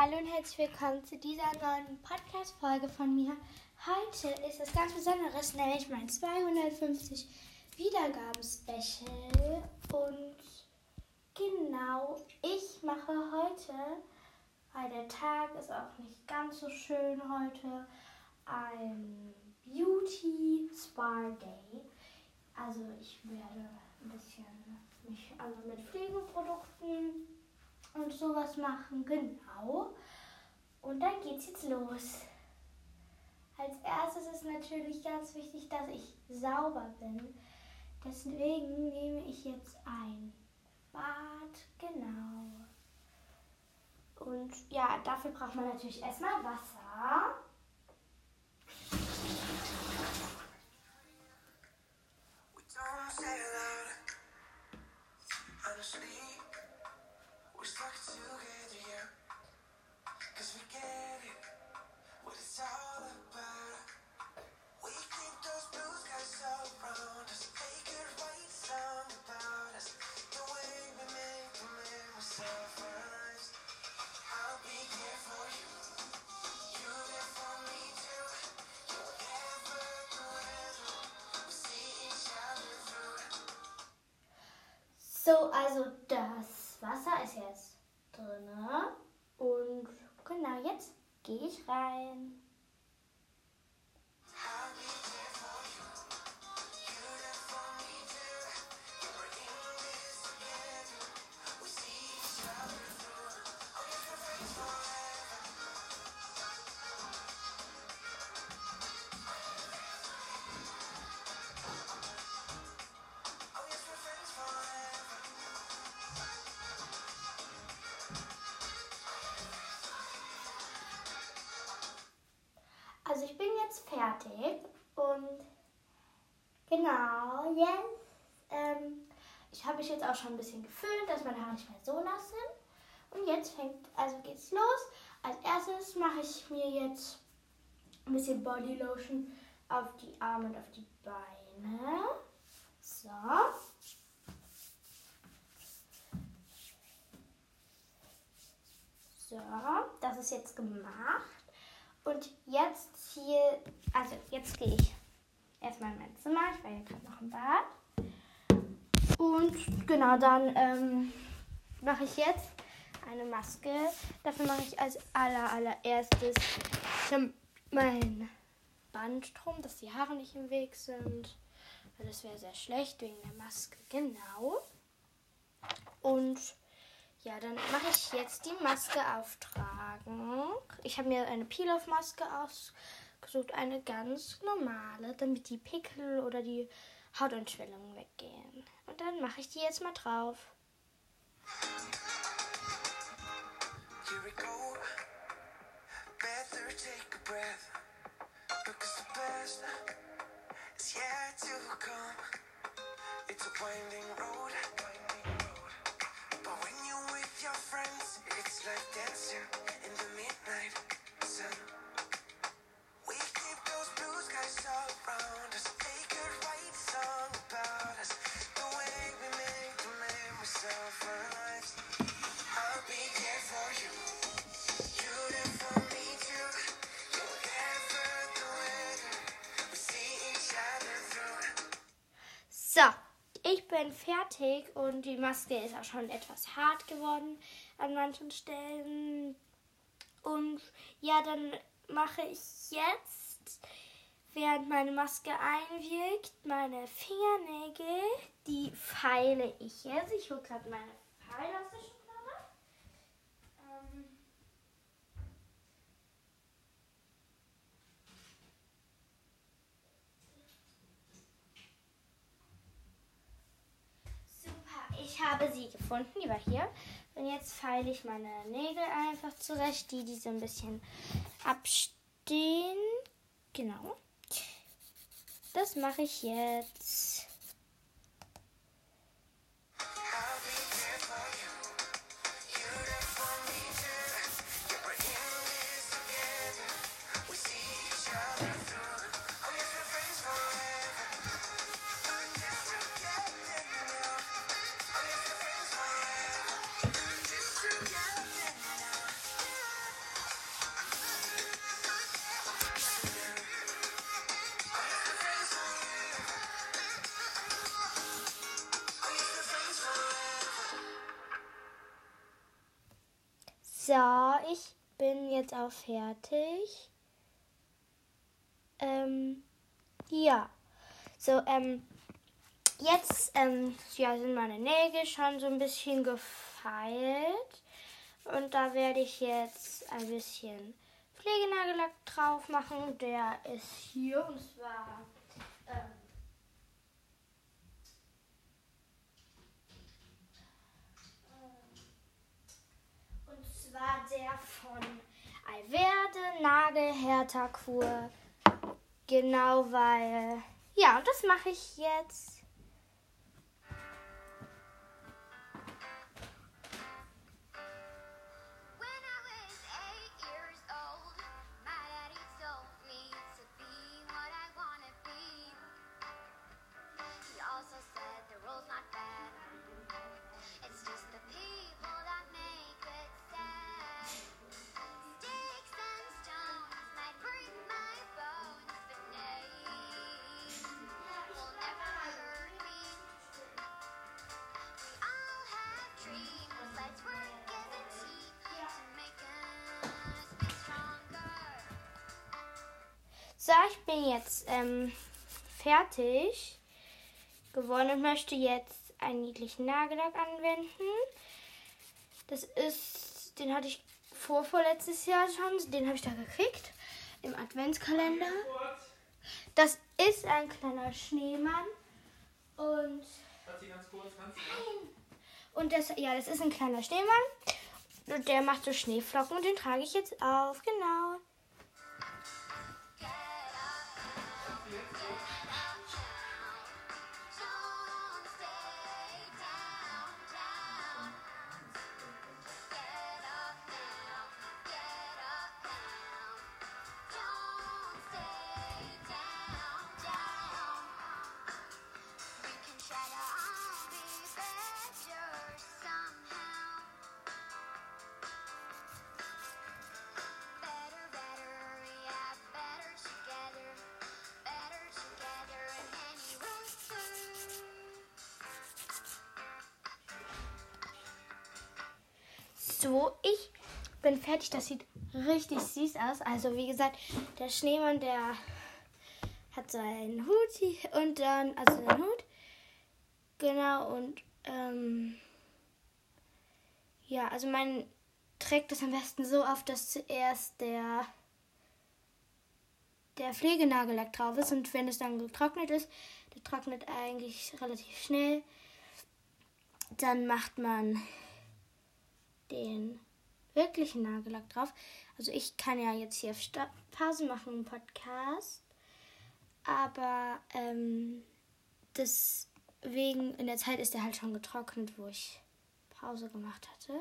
hallo und herzlich willkommen zu dieser neuen Podcast-Folge von mir. Heute ist es ganz Besonderes, nämlich mein 250 Wiedergaben-Special. Und genau, ich mache heute, weil der Tag ist auch nicht ganz so schön heute, ein Beauty Spa Day. Also ich werde ein bisschen mich also mit Pflegeprodukten und sowas machen, genau. Und dann geht's jetzt los. Als erstes ist natürlich ganz wichtig, dass ich sauber bin. Deswegen nehme ich jetzt ein Bad, genau. Und ja, dafür braucht man natürlich erstmal Wasser. So, also das Wasser ist jetzt drin. Und genau, jetzt gehe ich rein. Schon ein bisschen gefüllt, dass meine Haare nicht mehr so nass sind. Und jetzt fängt, also geht's los. Als erstes mache ich mir jetzt ein bisschen Body Lotion auf die Arme und auf die Beine. So. So, das ist jetzt gemacht. Und jetzt hier, also jetzt gehe ich erstmal in mein Zimmer. Ich war ja gerade noch im Bad. Und genau, dann ähm, mache ich jetzt eine Maske. Dafür mache ich als aller, allererstes mein Band drum, dass die Haare nicht im Weg sind. Das wäre sehr schlecht wegen der Maske. Genau. Und ja, dann mache ich jetzt die Maske auftragen. Ich habe mir eine Peel-Off-Maske ausgesucht, eine ganz normale, damit die Pickel oder die Hautanschwellungen weggehen. Und dann mache ich die jetzt mal drauf. Here we take breath. Because the best. It's a winding road. friends, it's like dancing Ich bin fertig und die Maske ist auch schon etwas hart geworden an manchen Stellen. Und ja, dann mache ich jetzt, während meine Maske einwirkt, meine Fingernägel. Die feile ich jetzt. Ich hole gerade meine Pfeile aus der Schublade. Ähm ich habe sie gefunden, die war hier. Und jetzt feile ich meine Nägel einfach zurecht, die, die so ein bisschen abstehen. Genau. Das mache ich jetzt. So, ich bin jetzt auch fertig. Ähm, ja. So, ähm, jetzt ähm, ja, sind meine Nägel schon so ein bisschen gefeilt. Und da werde ich jetzt ein bisschen Pflegenagellack drauf machen. Der ist hier und zwar. Ähm, zwar der von Alverde Nagelhärter Kur. Genau, weil. Ja, und das mache ich jetzt. Ich bin jetzt ähm, fertig geworden und möchte jetzt einen niedlichen Nagellack anwenden. Das ist, den hatte ich vor vorletztes Jahr schon, den habe ich da gekriegt im Adventskalender. Das ist ein kleiner Schneemann und und das ja, das ist ein kleiner Schneemann und der macht so Schneeflocken und den trage ich jetzt auf, genau. So, ich bin fertig. Das sieht richtig süß aus. Also, wie gesagt, der Schneemann, der hat seinen Hut und dann, also seinen Hut. Genau, und ähm, ja, also man trägt das am besten so auf, dass zuerst der der Pflegenagellack drauf ist und wenn es dann getrocknet ist, der trocknet eigentlich relativ schnell, dann macht man den wirklichen Nagellack drauf. Also ich kann ja jetzt hier Pause machen im Podcast, aber ähm, deswegen in der Zeit ist er halt schon getrocknet, wo ich Pause gemacht hatte,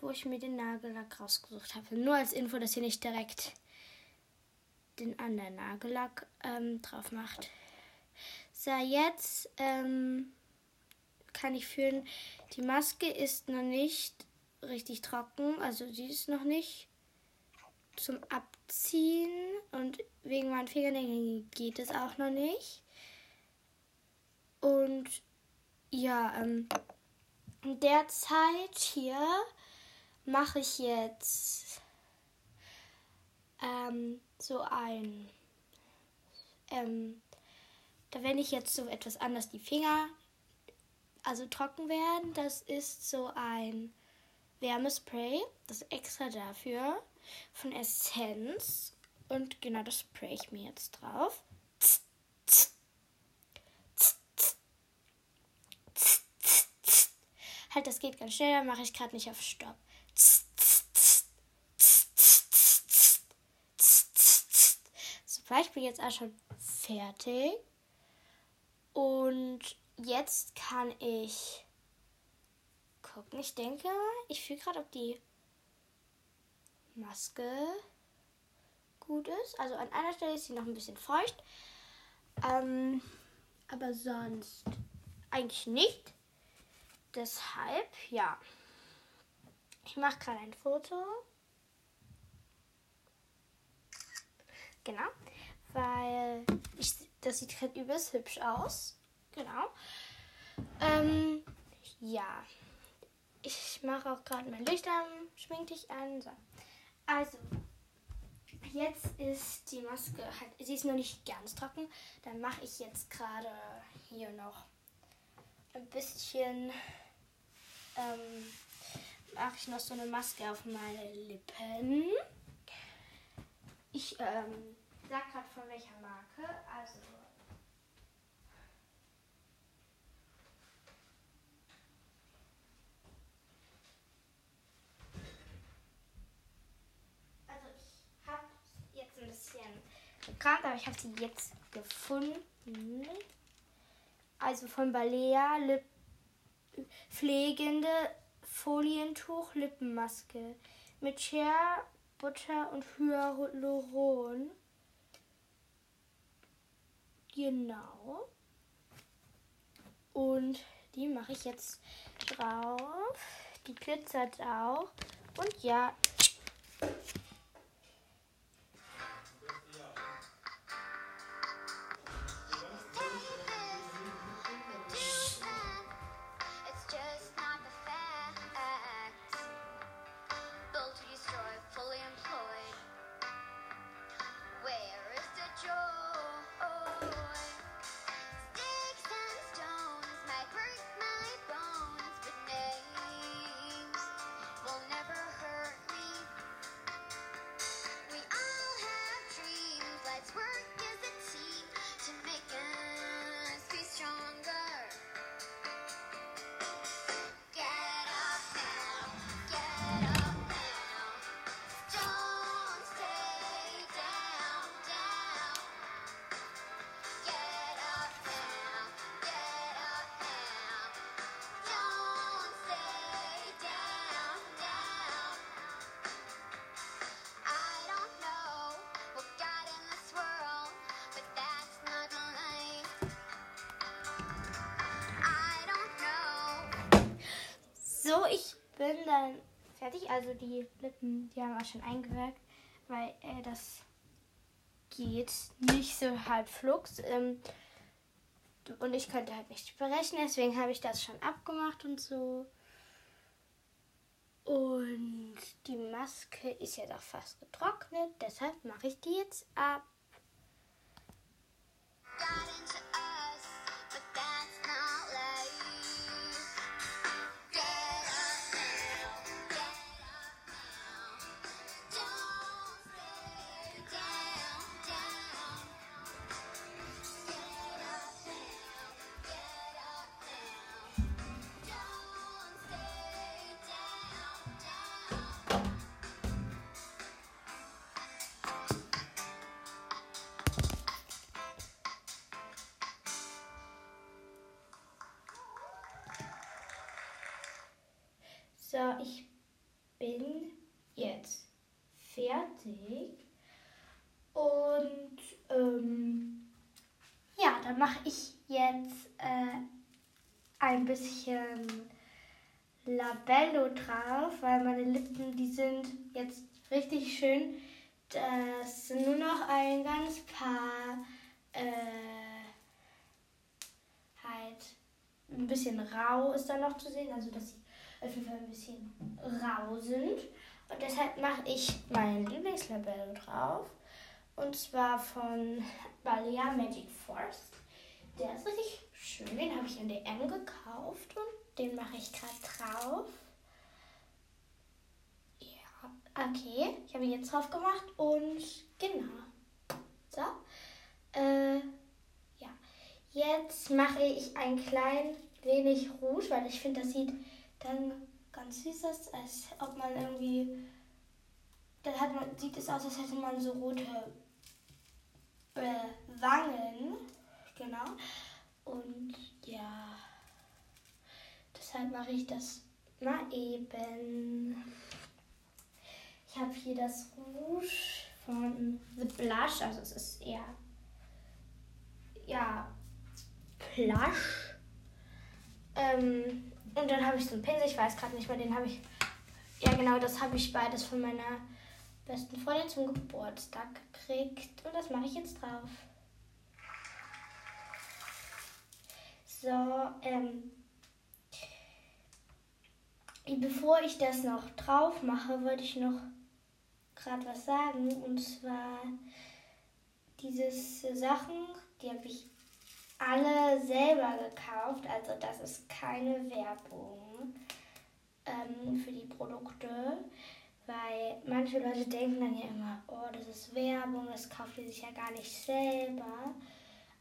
wo ich mir den Nagellack rausgesucht habe. Nur als Info, dass ihr nicht direkt den anderen Nagellack ähm, drauf macht. So, jetzt ähm, kann ich fühlen, die Maske ist noch nicht richtig trocken, also sie ist noch nicht zum Abziehen und wegen meinen Fingernägeln geht es auch noch nicht. Und ja, ähm, in der Zeit hier mache ich jetzt ähm, so ein, ähm, da wenn ich jetzt so etwas anders die Finger also trocken werden. Das ist so ein Wärmespray, das ist extra dafür von Essenz. Und genau das spray ich mir jetzt drauf. Halt, das geht ganz schnell, da mache ich gerade nicht auf Stopp. Super, ich bin jetzt auch schon fertig. Und jetzt kann ich gucken. Ich denke, ich fühle gerade, ob die Maske gut ist. Also an einer Stelle ist sie noch ein bisschen feucht. Ähm, aber sonst eigentlich nicht. Deshalb, ja. Ich mache gerade ein Foto. Genau. Weil ich, das sieht halt übelst hübsch aus. Genau. Ähm, ja. ich mache auch gerade mein Licht an, schmink dich an. So. Also, jetzt ist die Maske, halt, sie ist noch nicht ganz trocken. Dann mache ich jetzt gerade hier noch ein bisschen, ähm, mache ich noch so eine Maske auf meine Lippen. Ich ähm, sag gerade von welcher Marke. Also ich habe jetzt ein bisschen gekramt, aber ich habe sie jetzt gefunden. Also von Balea Lip pflegende Folientuch Lippenmaske mit Shea, Butter und Hyaluron. Genau. Und die mache ich jetzt drauf. Die glitzert auch. Und ja, bin dann fertig. Also die Lippen, die haben auch schon eingewirkt, weil äh, das geht nicht so halb flugs. Ähm, und ich könnte halt nicht berechnen, deswegen habe ich das schon abgemacht und so. Und die Maske ist jetzt auch fast getrocknet, deshalb mache ich die jetzt ab. So, ich bin jetzt fertig. Und ähm, ja, dann mache ich jetzt äh, ein bisschen Labello drauf, weil meine Lippen, die sind jetzt richtig schön. Das sind nur noch ein ganz paar äh, halt ein bisschen rau ist da noch zu sehen, also dass sie auf jeden Fall ein bisschen rau sind. Und deshalb mache ich mein Lieblingslabello drauf. Und zwar von Balea Magic Force. Der ist richtig schön. Den habe ich in DM gekauft und den mache ich gerade drauf. Ja, okay. Ich habe ihn jetzt drauf gemacht und genau. So. Äh, ja. Jetzt mache ich ein klein wenig Rouge, weil ich finde, das sieht dann ganz süß aus, als ob man irgendwie. Dann hat man, sieht es aus, als hätte man so rote äh, Wangen. Genau. Und ja. Deshalb mache ich das mal eben. Ich habe hier das Rouge von The Blush, also es ist eher ja Plush. Ähm, und dann habe ich so einen Pinsel, ich weiß gerade nicht mehr, den habe ich. Ja, genau, das habe ich beides von meiner besten Freundin zum Geburtstag gekriegt. Und das mache ich jetzt drauf. So, ähm. bevor ich das noch drauf mache, wollte ich noch gerade was sagen. Und zwar diese Sachen, die habe ich alle selber gekauft. Also das ist keine Werbung ähm, für die Produkte. Weil manche Leute denken dann ja immer, oh, das ist Werbung, das kauft ihr sich ja gar nicht selber.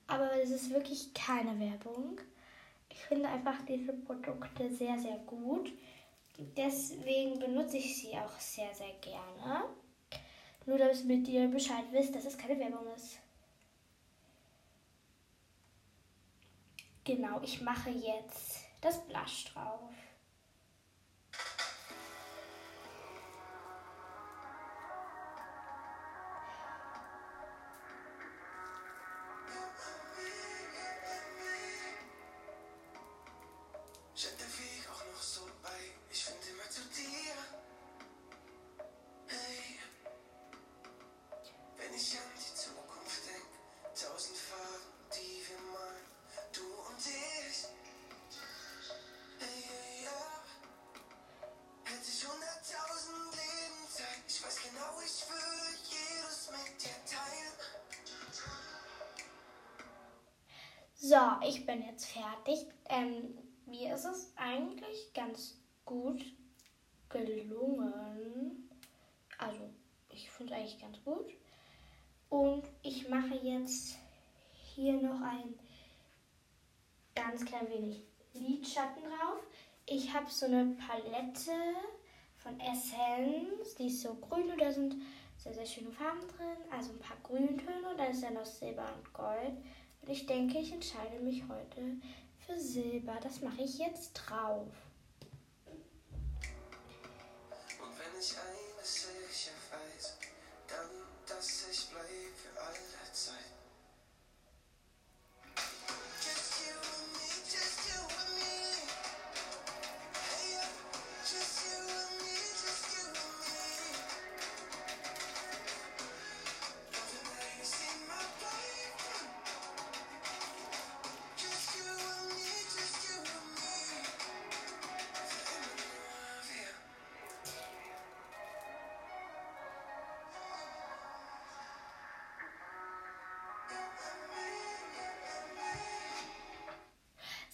Aber es ist wirklich keine Werbung. Ich finde einfach diese Produkte sehr, sehr gut. Deswegen benutze ich sie auch sehr, sehr gerne. Nur damit ihr Bescheid wisst, dass es keine Werbung ist. Genau, ich mache jetzt das Blush drauf. So, ich bin jetzt fertig. Ähm, mir ist es eigentlich ganz gut gelungen. Also, ich finde es eigentlich ganz gut. Und ich mache jetzt hier noch ein ganz klein wenig Lidschatten drauf. Ich habe so eine Palette von Essence, die ist so grün und da sind sehr, sehr schöne Farben drin. Also ein paar Grüntöne dann ist ja noch Silber und Gold. Und ich denke, ich entscheide mich heute für Silber. Das mache ich jetzt drauf. Und wenn ich eines sicher weiß, dann, dass ich bleib für alle Zeit.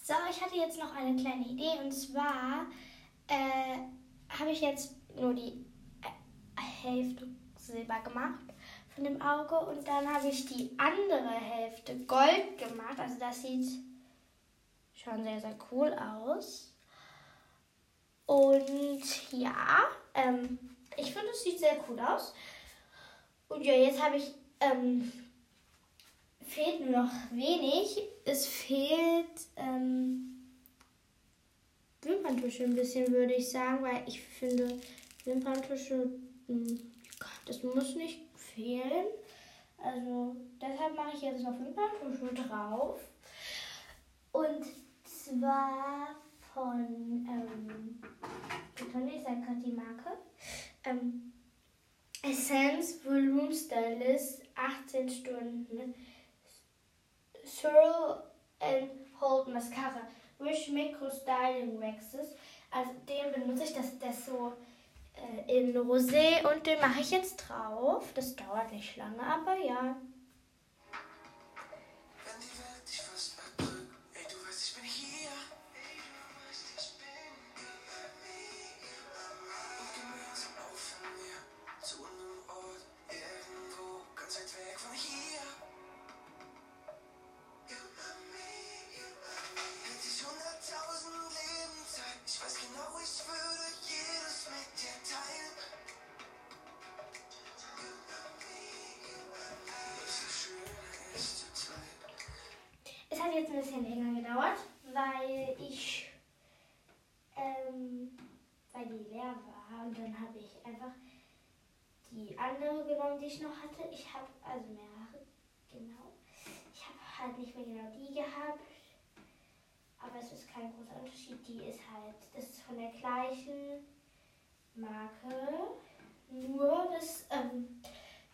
So, ich hatte jetzt noch eine kleine Idee und zwar äh, habe ich jetzt nur die äh, Hälfte Silber gemacht von dem Auge und dann habe ich die andere Hälfte Gold gemacht. Also das sieht schon sehr, sehr cool aus. Und ja, ähm, ich finde, es sieht sehr cool aus. Und ja, jetzt habe ich ähm, fehlt nur noch wenig. Es fehlt ähm, Wimperntusche ein bisschen, würde ich sagen, weil ich finde, Wimperntusche, mh, das muss nicht fehlen. Also deshalb mache ich jetzt noch Wimperntusche drauf. Und zwar von, ähm, ich sage gerade die Marke. Ähm, Essence Volume Stylist 18 Stunden. Swirl and Hold Mascara with Micro Styling Waxes. Also den benutze ich, das, das so äh, in Rosé und den mache ich jetzt drauf. Das dauert nicht lange, aber ja. Ich noch hatte. Ich habe also mehrere, genau. Ich habe halt nicht mehr genau die gehabt. Aber es ist kein großer Unterschied. Die ist halt, das ist von der gleichen Marke. Nur, dass ähm,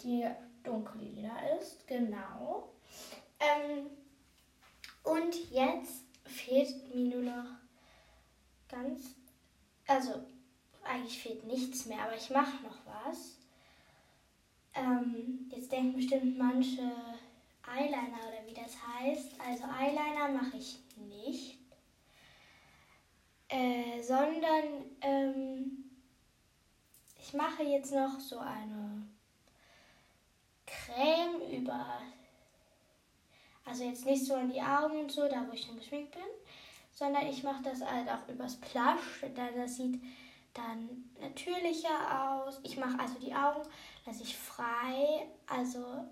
die dunkel-lila ist. Genau. Ähm, und jetzt fehlt mir nur noch ganz Also, eigentlich fehlt nichts mehr, aber ich mache noch was. Ähm, jetzt denken bestimmt manche Eyeliner oder wie das heißt. Also Eyeliner mache ich nicht. Äh, sondern ähm, ich mache jetzt noch so eine Creme über. Also jetzt nicht so an die Augen und so, da wo ich dann geschminkt bin, sondern ich mache das halt auch übers Plush, da das sieht dann natürlicher aus. Ich mache also die Augen, lasse ich frei, also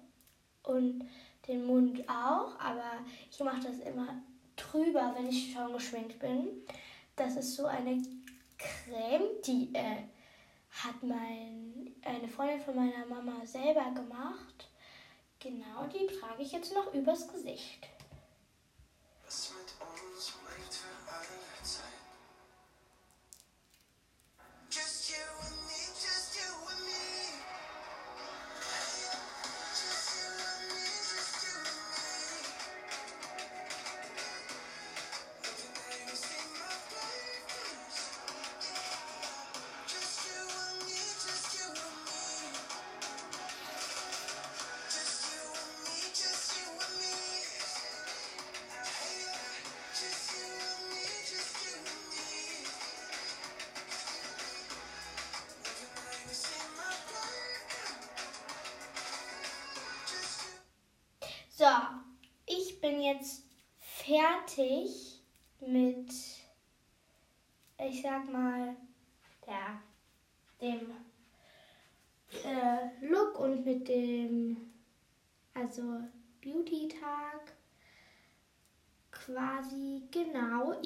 und den Mund auch, aber ich mache das immer drüber, wenn ich schon geschminkt bin. Das ist so eine Creme, die äh, hat mein, eine Freundin von meiner Mama selber gemacht. Genau, die trage ich jetzt noch übers Gesicht. Was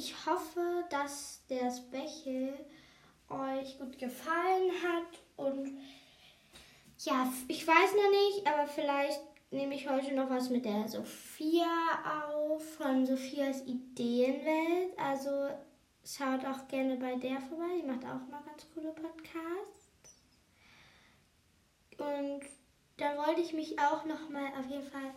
Ich hoffe, dass der Special euch gut gefallen hat und ja, ich weiß noch nicht, aber vielleicht nehme ich heute noch was mit der Sophia auf von Sophias Ideenwelt. Also schaut auch gerne bei der vorbei. Die macht auch mal ganz coole Podcasts. Und dann wollte ich mich auch noch mal auf jeden Fall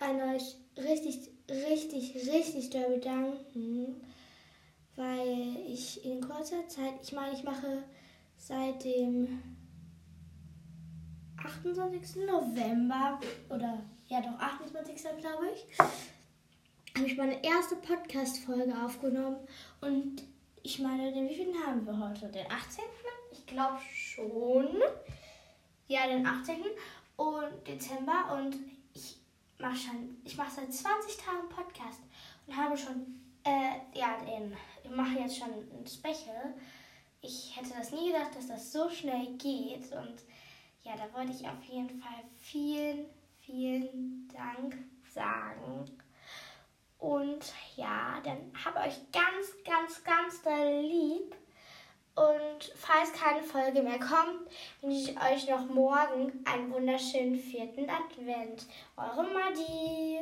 an euch richtig, richtig, richtig doll bedanken, weil ich in kurzer Zeit, ich meine, ich mache seit dem 28. November oder ja doch 28. glaube ich, habe ich meine erste Podcast-Folge aufgenommen und ich meine, den wievielten haben wir heute? Den 18.? Ich glaube schon. Ja, den 18. Und Dezember und mache schon, ich mache seit 20 Tagen Podcast und habe schon, äh, ja, den, ich mache jetzt schon ein Special. Ich hätte das nie gedacht, dass das so schnell geht und ja, da wollte ich auf jeden Fall vielen, vielen Dank sagen. Und ja, dann habt euch ganz, ganz, ganz doll lieb. Und falls keine Folge mehr kommt, wünsche ich euch noch morgen einen wunderschönen vierten Advent. Eure Madi.